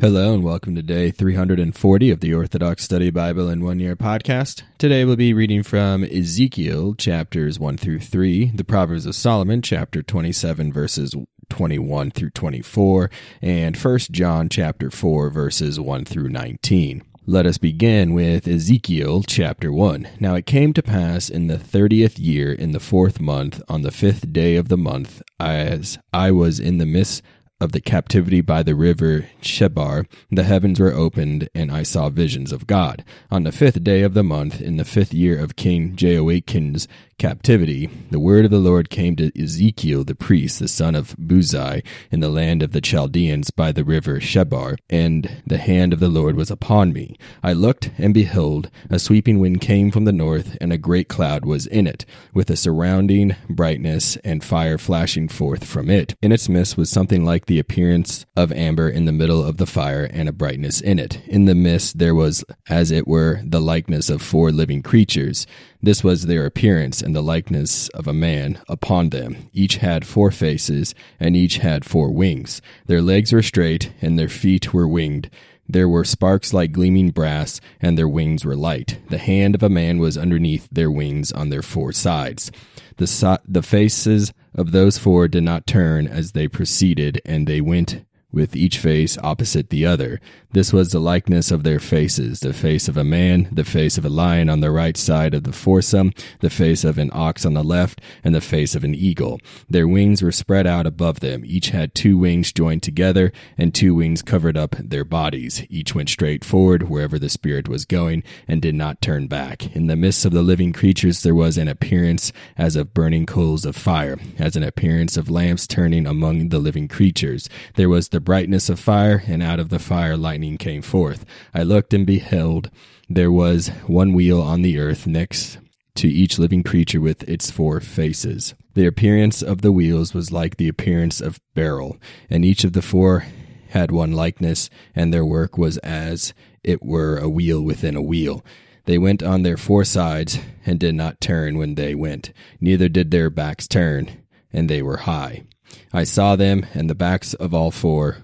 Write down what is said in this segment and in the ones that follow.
Hello and welcome to day 340 of the Orthodox Study Bible in One Year podcast. Today we'll be reading from Ezekiel chapters 1 through 3, the Proverbs of Solomon chapter 27 verses 21 through 24, and 1 John chapter 4 verses 1 through 19. Let us begin with Ezekiel chapter 1. Now it came to pass in the thirtieth year, in the fourth month, on the fifth day of the month, as I was in the midst of the captivity by the river Chebar, the heavens were opened, and I saw visions of God. On the fifth day of the month, in the fifth year of King Jehoiakim's captivity, the word of the Lord came to Ezekiel the priest, the son of Buzi, in the land of the Chaldeans by the river Chebar, and the hand of the Lord was upon me. I looked, and behold, a sweeping wind came from the north, and a great cloud was in it, with a surrounding brightness and fire flashing forth from it. In its midst was something like the appearance of amber in the middle of the fire, and a brightness in it. In the midst there was, as it were, the likeness of four living creatures. This was their appearance and the likeness of a man upon them. Each had four faces, and each had four wings. Their legs were straight, and their feet were winged. There were sparks like gleaming brass, and their wings were light. The hand of a man was underneath their wings on their four sides. The, so- the faces of those four did not turn as they proceeded, and they went with each face opposite the other. This was the likeness of their faces the face of a man, the face of a lion on the right side of the foursome, the face of an ox on the left, and the face of an eagle. Their wings were spread out above them. Each had two wings joined together, and two wings covered up their bodies. Each went straight forward wherever the Spirit was going, and did not turn back. In the midst of the living creatures there was an appearance as of burning coals of fire, as an appearance of lamps turning among the living creatures. There was the brightness of fire, and out of the fire lightning came forth. I looked and beheld there was one wheel on the earth next to each living creature with its four faces. The appearance of the wheels was like the appearance of beryl, and each of the four had one likeness, and their work was as it were a wheel within a wheel. They went on their four sides, and did not turn when they went, neither did their backs turn, and they were high. I saw them, and the backs of all four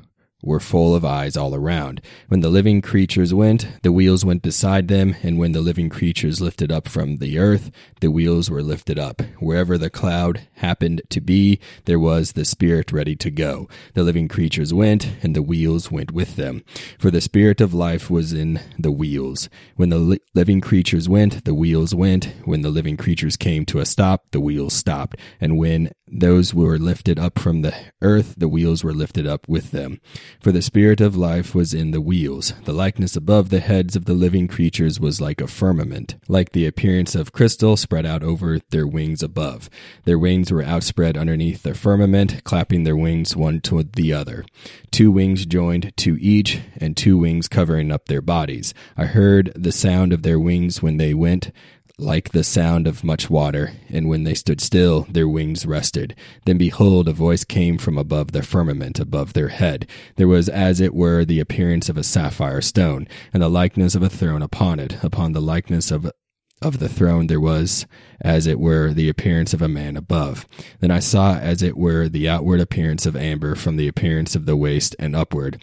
were full of eyes all around. When the living creatures went, the wheels went beside them, and when the living creatures lifted up from the earth, the wheels were lifted up. Wherever the cloud happened to be, there was the Spirit ready to go. The living creatures went, and the wheels went with them. For the Spirit of life was in the wheels. When the li- living creatures went, the wheels went. When the living creatures came to a stop, the wheels stopped. And when those were lifted up from the earth, the wheels were lifted up with them. For the spirit of life was in the wheels. The likeness above the heads of the living creatures was like a firmament, like the appearance of crystal spread out over their wings above. Their wings were outspread underneath the firmament, clapping their wings one to the other. Two wings joined to each, and two wings covering up their bodies. I heard the sound of their wings when they went like the sound of much water, and when they stood still, their wings rested. Then behold, a voice came from above the firmament, above their head. There was as it were the appearance of a sapphire stone, and the likeness of a throne upon it. Upon the likeness of of the throne there was, as it were, the appearance of a man above. Then I saw, as it were, the outward appearance of amber from the appearance of the waist and upward.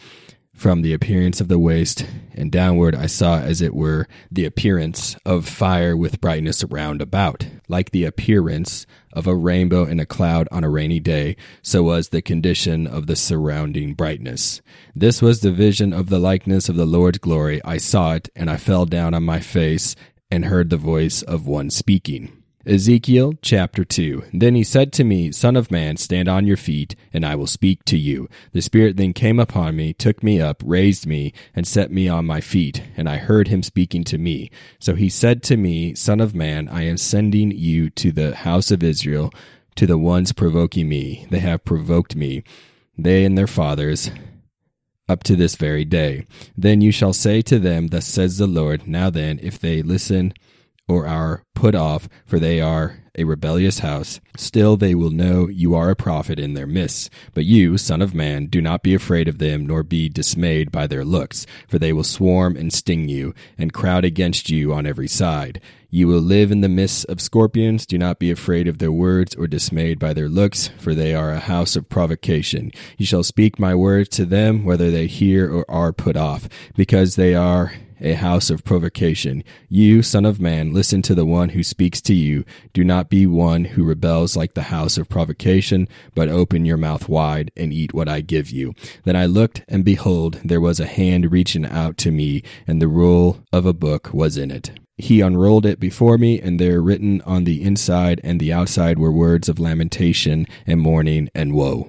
From the appearance of the waist and downward, I saw as it were the appearance of fire with brightness round about. Like the appearance of a rainbow in a cloud on a rainy day, so was the condition of the surrounding brightness. This was the vision of the likeness of the Lord's glory. I saw it, and I fell down on my face and heard the voice of one speaking. Ezekiel chapter 2 Then he said to me, Son of man, stand on your feet, and I will speak to you. The Spirit then came upon me, took me up, raised me, and set me on my feet, and I heard him speaking to me. So he said to me, Son of man, I am sending you to the house of Israel, to the ones provoking me. They have provoked me, they and their fathers, up to this very day. Then you shall say to them, Thus says the Lord, Now then, if they listen, or are put off, for they are a rebellious house. Still they will know you are a prophet in their midst. But you, Son of Man, do not be afraid of them, nor be dismayed by their looks, for they will swarm and sting you, and crowd against you on every side. You will live in the midst of scorpions. Do not be afraid of their words or dismayed by their looks, for they are a house of provocation. You shall speak my words to them, whether they hear or are put off, because they are a house of provocation. You, son of man, listen to the one who speaks to you. Do not be one who rebels like the house of provocation, but open your mouth wide and eat what I give you. Then I looked, and behold, there was a hand reaching out to me, and the roll of a book was in it. He unrolled it before me, and there written on the inside and the outside were words of lamentation and mourning and woe.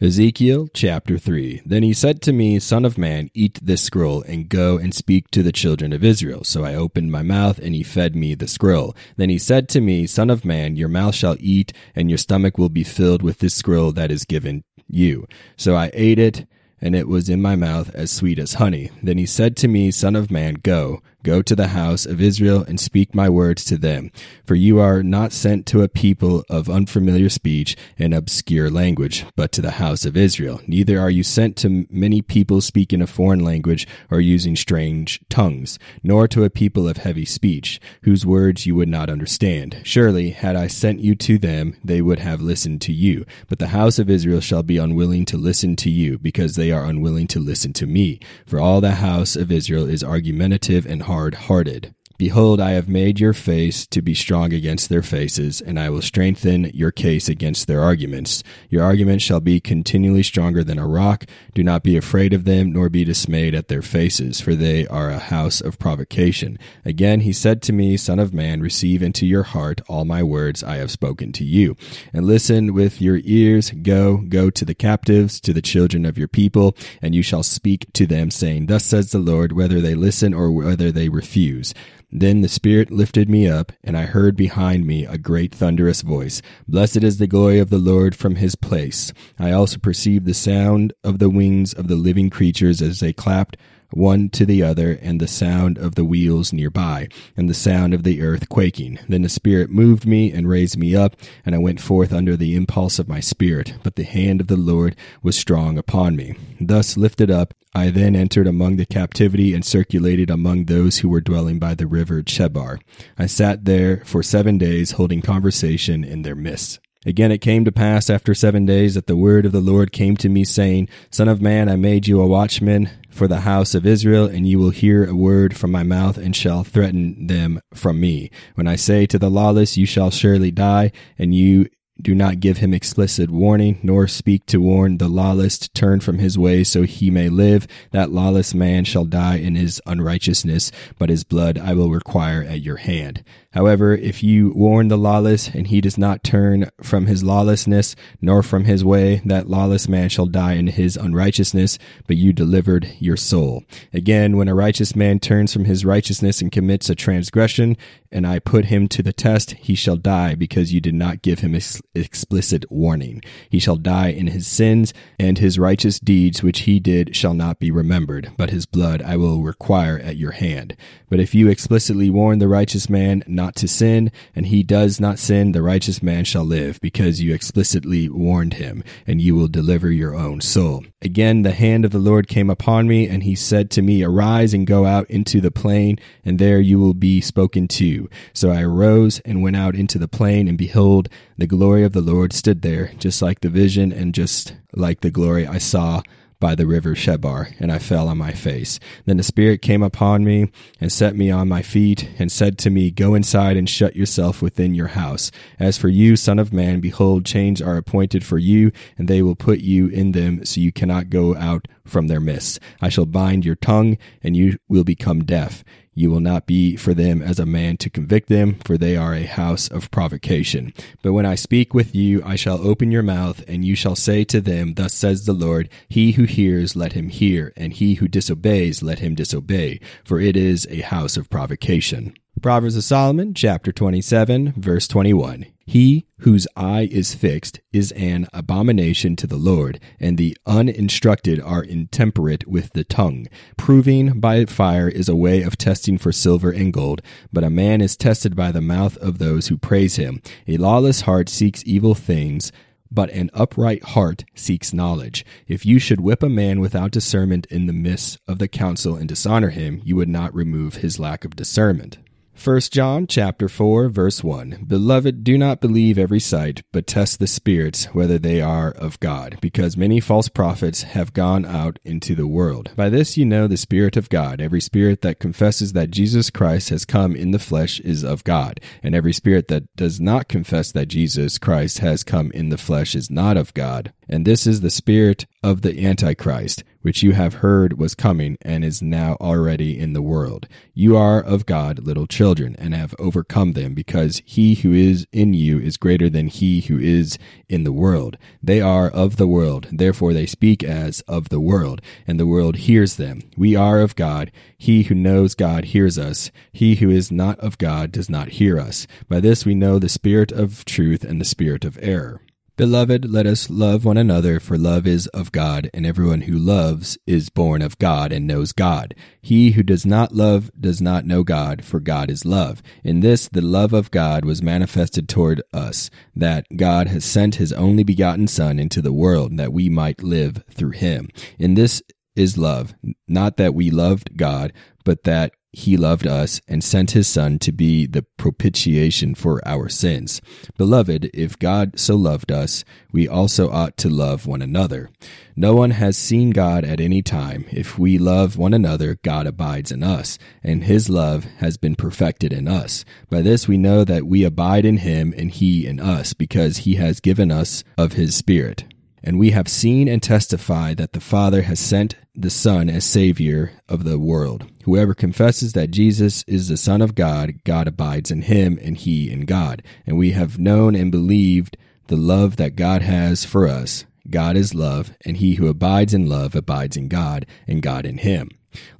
Ezekiel chapter 3 Then he said to me, Son of man, eat this scroll, and go and speak to the children of Israel. So I opened my mouth, and he fed me the scroll. Then he said to me, Son of man, your mouth shall eat, and your stomach will be filled with this scroll that is given you. So I ate it, and it was in my mouth as sweet as honey. Then he said to me, Son of man, go Go to the house of Israel and speak my words to them. For you are not sent to a people of unfamiliar speech and obscure language, but to the house of Israel. Neither are you sent to many people speaking a foreign language or using strange tongues, nor to a people of heavy speech, whose words you would not understand. Surely, had I sent you to them, they would have listened to you. But the house of Israel shall be unwilling to listen to you, because they are unwilling to listen to me. For all the house of Israel is argumentative and hard hard hearted. Behold, I have made your face to be strong against their faces, and I will strengthen your case against their arguments. Your argument shall be continually stronger than a rock. Do not be afraid of them, nor be dismayed at their faces, for they are a house of provocation. Again he said to me, Son of man, receive into your heart all my words I have spoken to you, and listen with your ears. Go, go to the captives, to the children of your people, and you shall speak to them, saying, Thus says the Lord, whether they listen or whether they refuse. Then the Spirit lifted me up, and I heard behind me a great thunderous voice Blessed is the glory of the Lord from his place. I also perceived the sound of the wings of the living creatures as they clapped one to the other, and the sound of the wheels nearby, and the sound of the earth quaking. Then the Spirit moved me and raised me up, and I went forth under the impulse of my spirit. But the hand of the Lord was strong upon me. Thus lifted up, I then entered among the captivity and circulated among those who were dwelling by the river Chebar. I sat there for seven days, holding conversation in their midst. Again, it came to pass after seven days that the word of the Lord came to me, saying, Son of man, I made you a watchman for the house of Israel, and you will hear a word from my mouth and shall threaten them from me. When I say to the lawless, You shall surely die, and you do not give him explicit warning, nor speak to warn the lawless to turn from his way so he may live. That lawless man shall die in his unrighteousness, but his blood I will require at your hand. However, if you warn the lawless, and he does not turn from his lawlessness, nor from his way, that lawless man shall die in his unrighteousness, but you delivered your soul. Again, when a righteous man turns from his righteousness and commits a transgression, and I put him to the test, he shall die, because you did not give him ex- explicit warning. He shall die in his sins, and his righteous deeds which he did shall not be remembered, but his blood I will require at your hand. But if you explicitly warn the righteous man not to sin, and he does not sin, the righteous man shall live, because you explicitly warned him, and you will deliver your own soul. Again, the hand of the Lord came upon me, and he said to me, Arise and go out into the plain, and there you will be spoken to. So I arose and went out into the plain, and behold, the glory of the Lord stood there, just like the vision and just like the glory I saw by the river Chebar, and I fell on my face. Then the Spirit came upon me and set me on my feet, and said to me, Go inside and shut yourself within your house. As for you, Son of Man, behold, chains are appointed for you, and they will put you in them, so you cannot go out from their midst. I shall bind your tongue, and you will become deaf you will not be for them as a man to convict them, for they are a house of provocation. But when I speak with you, I shall open your mouth, and you shall say to them, Thus says the Lord, He who hears, let him hear, and he who disobeys, let him disobey, for it is a house of provocation. Proverbs of Solomon, chapter 27, verse 21. He whose eye is fixed is an abomination to the Lord, and the uninstructed are intemperate with the tongue. Proving by fire is a way of testing for silver and gold, but a man is tested by the mouth of those who praise him. A lawless heart seeks evil things but an upright heart seeks knowledge. If you should whip a man without discernment in the midst of the council and dishonor him, you would not remove his lack of discernment. 1 John chapter 4 verse 1 Beloved do not believe every sight but test the spirits whether they are of God because many false prophets have gone out into the world. By this you know the spirit of God. Every spirit that confesses that Jesus Christ has come in the flesh is of God and every spirit that does not confess that Jesus Christ has come in the flesh is not of God. And this is the spirit of the Antichrist, which you have heard was coming and is now already in the world. You are of God, little children, and have overcome them, because he who is in you is greater than he who is in the world. They are of the world, therefore they speak as of the world, and the world hears them. We are of God. He who knows God hears us. He who is not of God does not hear us. By this we know the spirit of truth and the spirit of error. Beloved, let us love one another, for love is of God, and everyone who loves is born of God and knows God. He who does not love does not know God, for God is love. In this, the love of God was manifested toward us, that God has sent his only begotten Son into the world, that we might live through him. In this is love, not that we loved God, but that he loved us and sent his Son to be the propitiation for our sins. Beloved, if God so loved us, we also ought to love one another. No one has seen God at any time. If we love one another, God abides in us, and his love has been perfected in us. By this we know that we abide in him and he in us, because he has given us of his Spirit. And we have seen and testified that the Father has sent the Son as Savior of the world. Whoever confesses that Jesus is the Son of God, God abides in him, and he in God. And we have known and believed the love that God has for us. God is love, and he who abides in love abides in God, and God in him.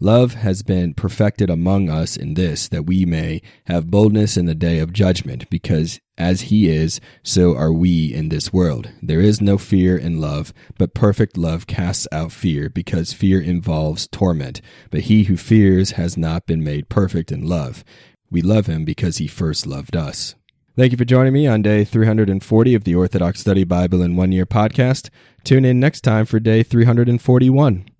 Love has been perfected among us in this, that we may have boldness in the day of judgment, because as he is, so are we in this world. There is no fear in love, but perfect love casts out fear, because fear involves torment. But he who fears has not been made perfect in love. We love him because he first loved us. Thank you for joining me on day 340 of the Orthodox Study Bible in One Year podcast. Tune in next time for day 341.